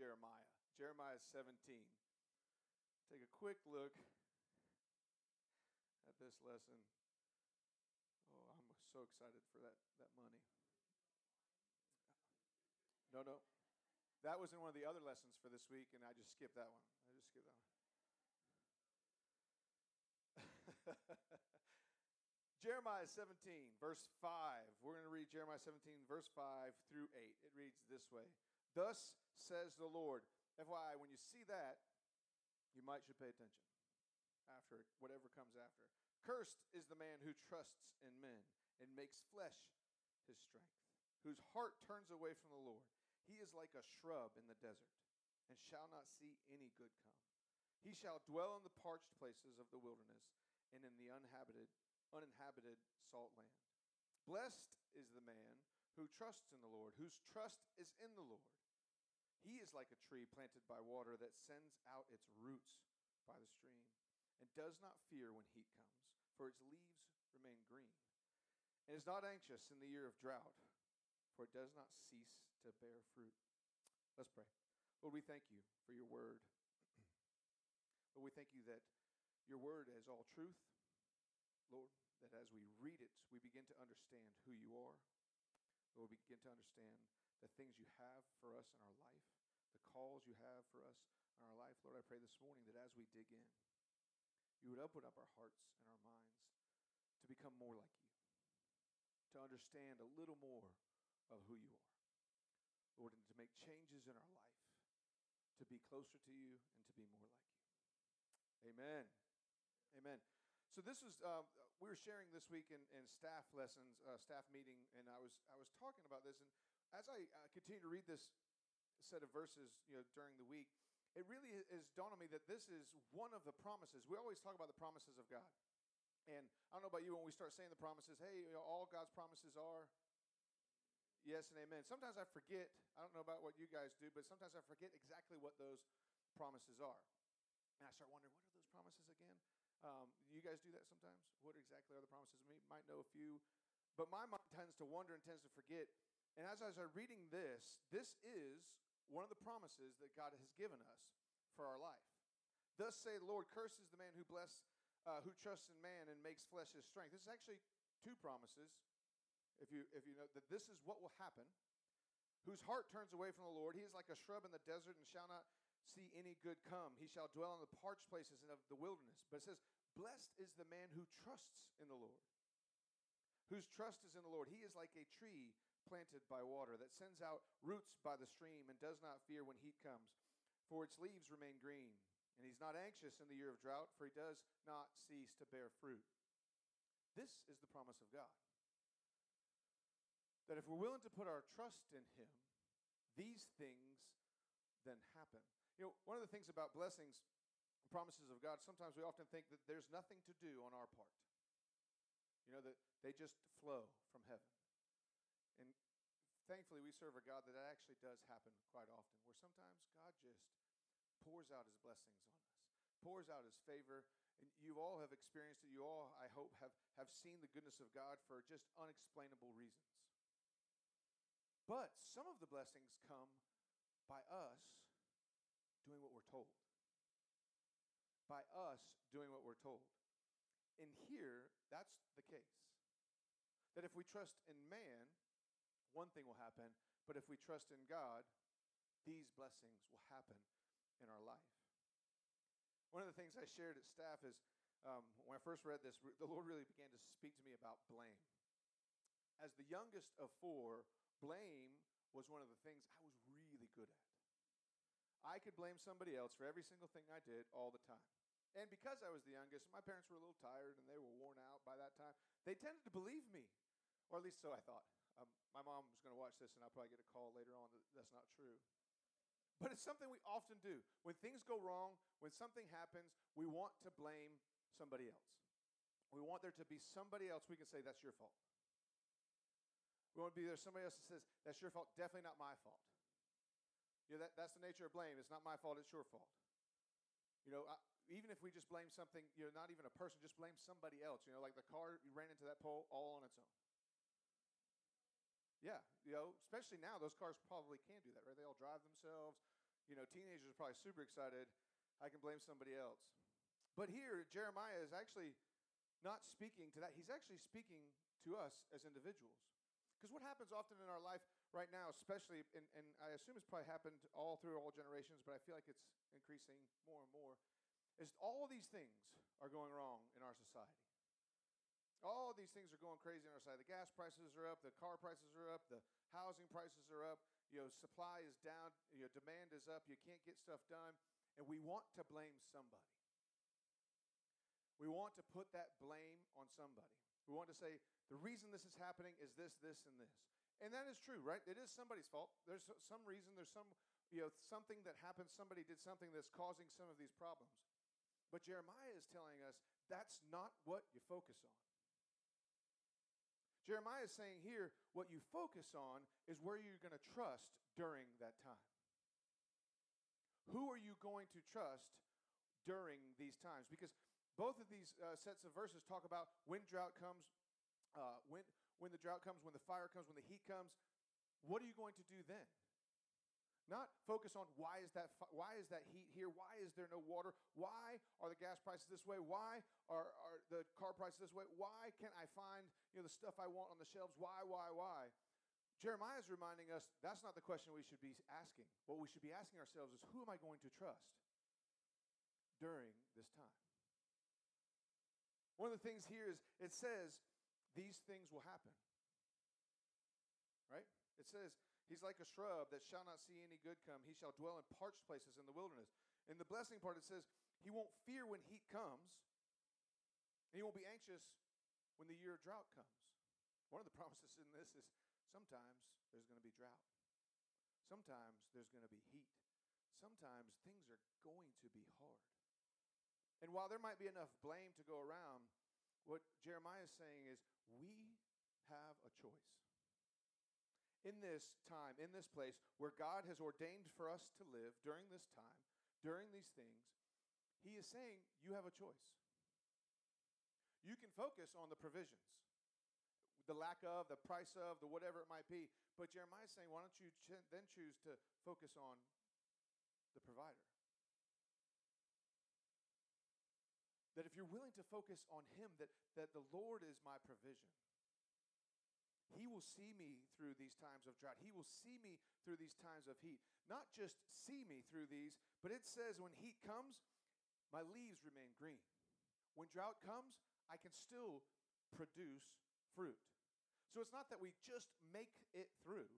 Jeremiah. Jeremiah 17. Take a quick look at this lesson. Oh, I'm so excited for that, that money. No, no. That was in one of the other lessons for this week, and I just skipped that one. I just skipped that one. Jeremiah 17, verse 5. We're going to read Jeremiah 17, verse 5 through 8. It reads this way Thus says the Lord. FYI, when you see that, you might should pay attention after whatever comes after. Cursed is the man who trusts in men and makes flesh his strength, whose heart turns away from the Lord. He is like a shrub in the desert and shall not see any good come. He shall dwell in the parched places of the wilderness and in the uninhabited uninhabited salt land. Blessed is the man who trusts in the Lord, whose trust is in the Lord. He is like a tree planted by water that sends out its roots by the stream and does not fear when heat comes, for its leaves remain green, and is not anxious in the year of drought, for it does not cease to bear fruit. Let's pray. Lord, we thank you for your word. Lord, we thank you that your word is all truth. Lord, that as we read it, we begin to understand who you are. Lord, we begin to understand the things you have for us in our life, the calls you have for us in our life. Lord, I pray this morning that as we dig in, you would open up our hearts and our minds to become more like you, to understand a little more of who you are. Lord, and to make changes in our life, to be closer to you and to be more like you. Amen. Amen. So this was uh, we were sharing this week in, in staff lessons, uh, staff meeting, and I was I was talking about this, and as I uh, continue to read this set of verses, you know, during the week, it really is dawned on me that this is one of the promises. We always talk about the promises of God, and I don't know about you when we start saying the promises. Hey, you know, all God's promises are yes and amen. Sometimes I forget. I don't know about what you guys do, but sometimes I forget exactly what those promises are, and I start wondering what are those promises again. Um, you guys do that sometimes? What exactly are the promises? We might know a few, but my mind tends to wonder and tends to forget. And as I was reading this, this is one of the promises that God has given us for our life. Thus say the Lord, curses the man who bless, uh, who trusts in man and makes flesh his strength. This is actually two promises. If you if you know that this is what will happen, whose heart turns away from the Lord, he is like a shrub in the desert and shall not see any good come. He shall dwell in the parched places and of the wilderness. But it says, Blessed is the man who trusts in the Lord, whose trust is in the Lord. He is like a tree planted by water that sends out roots by the stream and does not fear when heat comes, for its leaves remain green. And he's not anxious in the year of drought, for he does not cease to bear fruit. This is the promise of God. That if we're willing to put our trust in him, these things then happen. You know, one of the things about blessings, promises of God, sometimes we often think that there's nothing to do on our part. You know, that they just flow from heaven. And thankfully, we serve a God that actually does happen quite often, where sometimes God just pours out his blessings on us, pours out his favor. And you all have experienced it. You all, I hope, have, have seen the goodness of God for just unexplainable reasons. But some of the blessings come by us doing what we're told. By us doing what we're told. In here, that's the case. That if we trust in man, one thing will happen, but if we trust in God, these blessings will happen in our life. One of the things I shared at staff is um, when I first read this, the Lord really began to speak to me about blame. As the youngest of four, blame was one of the things I was. I could blame somebody else for every single thing I did all the time. And because I was the youngest, my parents were a little tired and they were worn out by that time. They tended to believe me, or at least so I thought. Um, my mom was going to watch this, and I'll probably get a call later on that that's not true. But it's something we often do. When things go wrong, when something happens, we want to blame somebody else. We want there to be somebody else we can say, that's your fault. We want to be there somebody else that says, that's your fault, definitely not my fault. Know, that, that's the nature of blame. It's not my fault, it's your fault. You know, I, even if we just blame something, you know, not even a person, just blame somebody else. You know, like the car, ran into that pole all on its own. Yeah, you know, especially now, those cars probably can do that, right? They all drive themselves. You know, teenagers are probably super excited. I can blame somebody else. But here, Jeremiah is actually not speaking to that. He's actually speaking to us as individuals. Because what happens often in our life right now, especially, and, and I assume it's probably happened all through all generations, but I feel like it's increasing more and more, is all these things are going wrong in our society. All these things are going crazy in our society. The gas prices are up, the car prices are up, the housing prices are up, you know, supply is down, you know, demand is up, you can't get stuff done, and we want to blame somebody. We want to put that blame on somebody. We want to say, the reason this is happening is this, this, and this. And that is true, right? It is somebody's fault. There's some reason, there's some, you know, something that happened, somebody did something that's causing some of these problems. But Jeremiah is telling us that's not what you focus on. Jeremiah is saying here, what you focus on is where you're going to trust during that time. Who are you going to trust during these times? Because both of these uh, sets of verses talk about when drought comes, uh, when, when the drought comes, when the fire comes, when the heat comes. What are you going to do then? Not focus on why is that why is that heat here? Why is there no water? Why are the gas prices this way? Why are, are the car prices this way? Why can't I find you know the stuff I want on the shelves? Why, why, why? Jeremiah is reminding us that's not the question we should be asking. What we should be asking ourselves is who am I going to trust during this time? One of the things here is it says these things will happen. Right? It says He's like a shrub that shall not see any good come. He shall dwell in parched places in the wilderness. In the blessing part, it says, He won't fear when heat comes, and he won't be anxious when the year of drought comes. One of the promises in this is sometimes there's going to be drought, sometimes there's going to be heat, sometimes things are going to be hard. And while there might be enough blame to go around, what Jeremiah is saying is we have a choice in this time, in this place where God has ordained for us to live during this time, during these things, He is saying you have a choice. You can focus on the provisions, the lack of, the price of, the whatever it might be. But Jeremiah is saying, why don't you ch- then choose to focus on the provider? That if you're willing to focus on Him, that, that the Lord is my provision he will see me through these times of drought. He will see me through these times of heat. Not just see me through these, but it says when heat comes, my leaves remain green. When drought comes, I can still produce fruit. So it's not that we just make it through.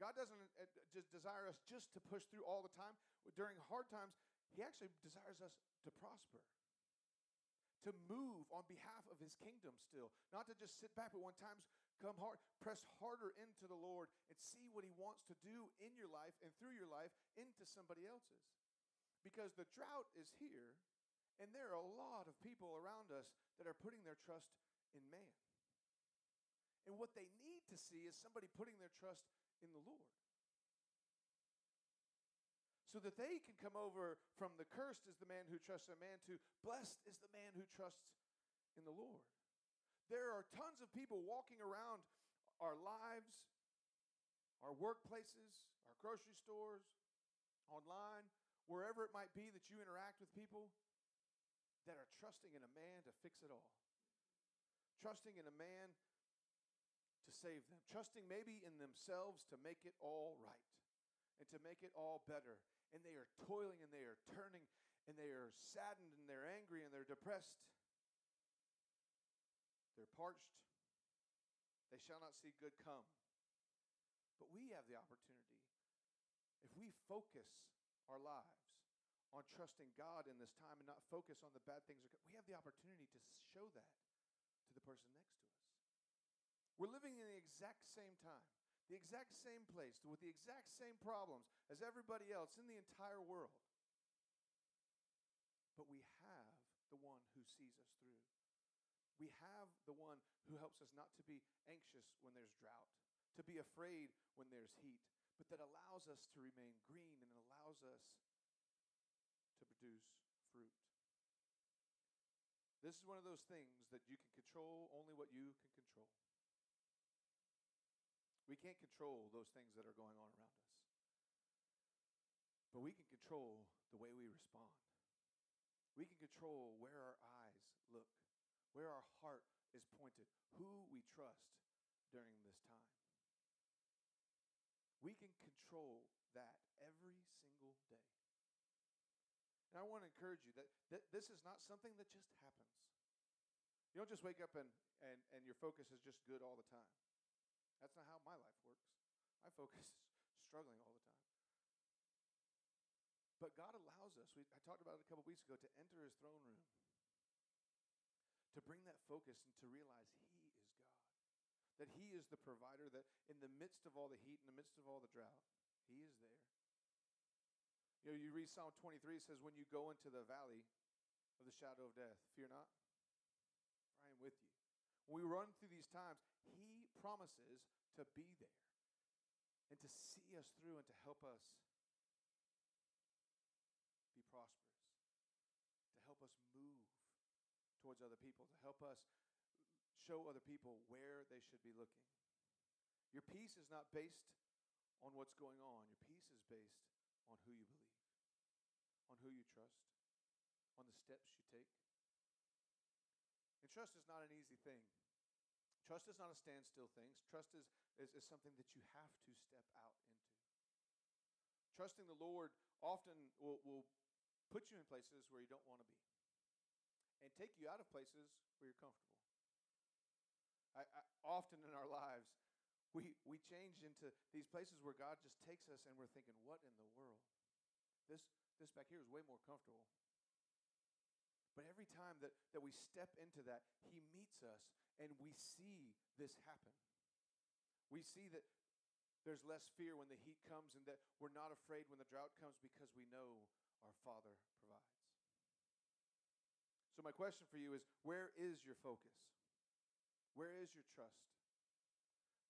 God doesn't uh, just desire us just to push through all the time. During hard times, He actually desires us to prosper to move on behalf of his kingdom still. Not to just sit back, but when times come hard, press harder into the Lord and see what he wants to do in your life and through your life into somebody else's. Because the drought is here, and there are a lot of people around us that are putting their trust in man. And what they need to see is somebody putting their trust in the Lord so that they can come over from the cursed is the man who trusts in man to blessed is the man who trusts in the Lord. There are tons of people walking around our lives, our workplaces, our grocery stores, online, wherever it might be that you interact with people that are trusting in a man to fix it all. Trusting in a man to save them. Trusting maybe in themselves to make it all right and to make it all better and they are toiling and they are turning and they are saddened and they're angry and they're depressed. They're parched. They shall not see good come. But we have the opportunity, if we focus our lives on trusting God in this time and not focus on the bad things, we have the opportunity to show that to the person next to us. We're living in the exact same time the exact same place, with the exact same problems as everybody else in the entire world. But we have the one who sees us through. We have the one who helps us not to be anxious when there's drought, to be afraid when there's heat, but that allows us to remain green and allows us to produce fruit. This is one of those things that you can control only what you can control. We can't control those things that are going on around us. But we can control the way we respond. We can control where our eyes look, where our heart is pointed, who we trust during this time. We can control that every single day. And I want to encourage you that, that this is not something that just happens. You don't just wake up and, and, and your focus is just good all the time. That's not how my life works. My focus struggling all the time. But God allows us, we, I talked about it a couple weeks ago, to enter his throne room, to bring that focus and to realize he is God. That he is the provider, that in the midst of all the heat, in the midst of all the drought, he is there. You know, you read Psalm 23, it says, When you go into the valley of the shadow of death, fear not, for I am with you. When we run through these times, promises to be there and to see us through and to help us be prosperous, to help us move towards other people, to help us show other people where they should be looking. Your peace is not based on what's going on, your peace is based on who you believe, on who you trust, on the steps you take. And trust is not an easy thing. Trust is not a standstill thing. Trust is, is, is something that you have to step out into. Trusting the Lord often will, will put you in places where you don't want to be and take you out of places where you're comfortable. I, I, often in our lives, we, we change into these places where God just takes us and we're thinking, what in the world? This, this back here is way more comfortable. But every time that, that we step into that, He meets us and we see this happen. We see that there's less fear when the heat comes and that we're not afraid when the drought comes because we know our Father provides. So, my question for you is where is your focus? Where is your trust?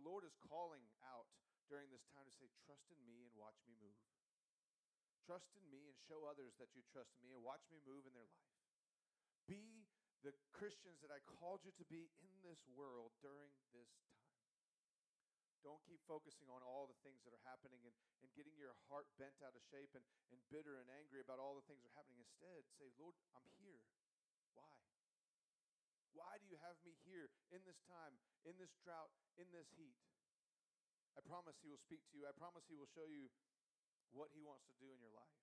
The Lord is calling out during this time to say, Trust in me and watch me move. Trust in me and show others that you trust in me and watch me move in their life. Be the Christians that I called you to be in this world during this time. Don't keep focusing on all the things that are happening and, and getting your heart bent out of shape and, and bitter and angry about all the things that are happening. Instead, say, Lord, I'm here. Why? Why do you have me here in this time, in this drought, in this heat? I promise He will speak to you. I promise He will show you what He wants to do in your life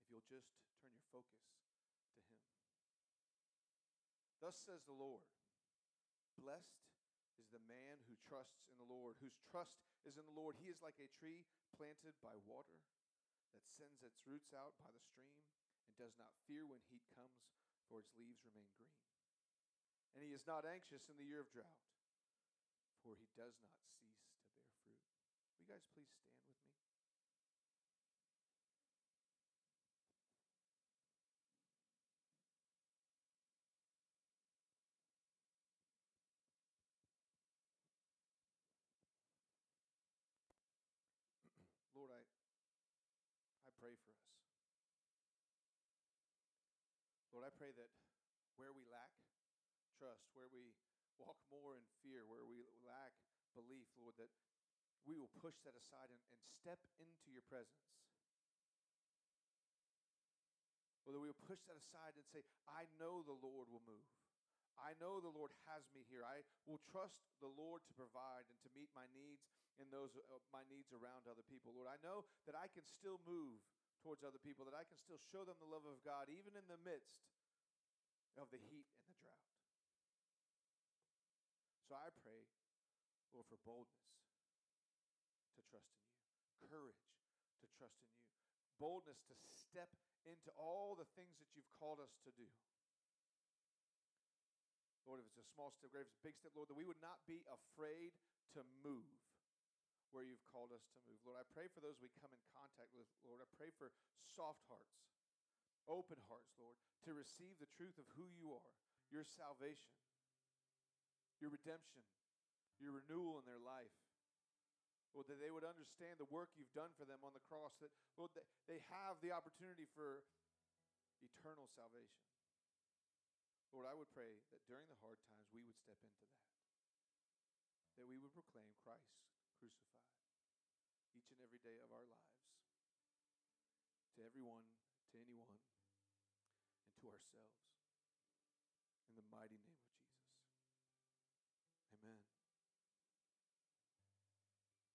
if you'll just turn your focus. Thus says the Lord Blessed is the man who trusts in the Lord, whose trust is in the Lord. He is like a tree planted by water that sends its roots out by the stream and does not fear when heat comes, for its leaves remain green. And he is not anxious in the year of drought, for he does not cease to bear fruit. Will you guys please stand with me? Lord, I, I pray for us. Lord, I pray that where we lack trust, where we walk more in fear, where we lack belief, Lord, that we will push that aside and, and step into your presence. Or that we will push that aside and say, I know the Lord will move. I know the Lord has me here. I will trust the Lord to provide and to meet my needs and those uh, my needs around other people. Lord, I know that I can still move towards other people, that I can still show them the love of God even in the midst of the heat and the drought. So I pray, Lord, for boldness to trust in you, courage to trust in you, boldness to step into all the things that you've called us to do. Lord, if it's a small step, if it's a big step, Lord, that we would not be afraid to move where you've called us to move. Lord, I pray for those we come in contact with, Lord. I pray for soft hearts, open hearts, Lord, to receive the truth of who you are, your salvation, your redemption, your renewal in their life. Lord, that they would understand the work you've done for them on the cross, that, Lord, that they have the opportunity for eternal salvation. Lord, I would pray that during the hard times we would step into that. That we would proclaim Christ crucified each and every day of our lives. To everyone to anyone.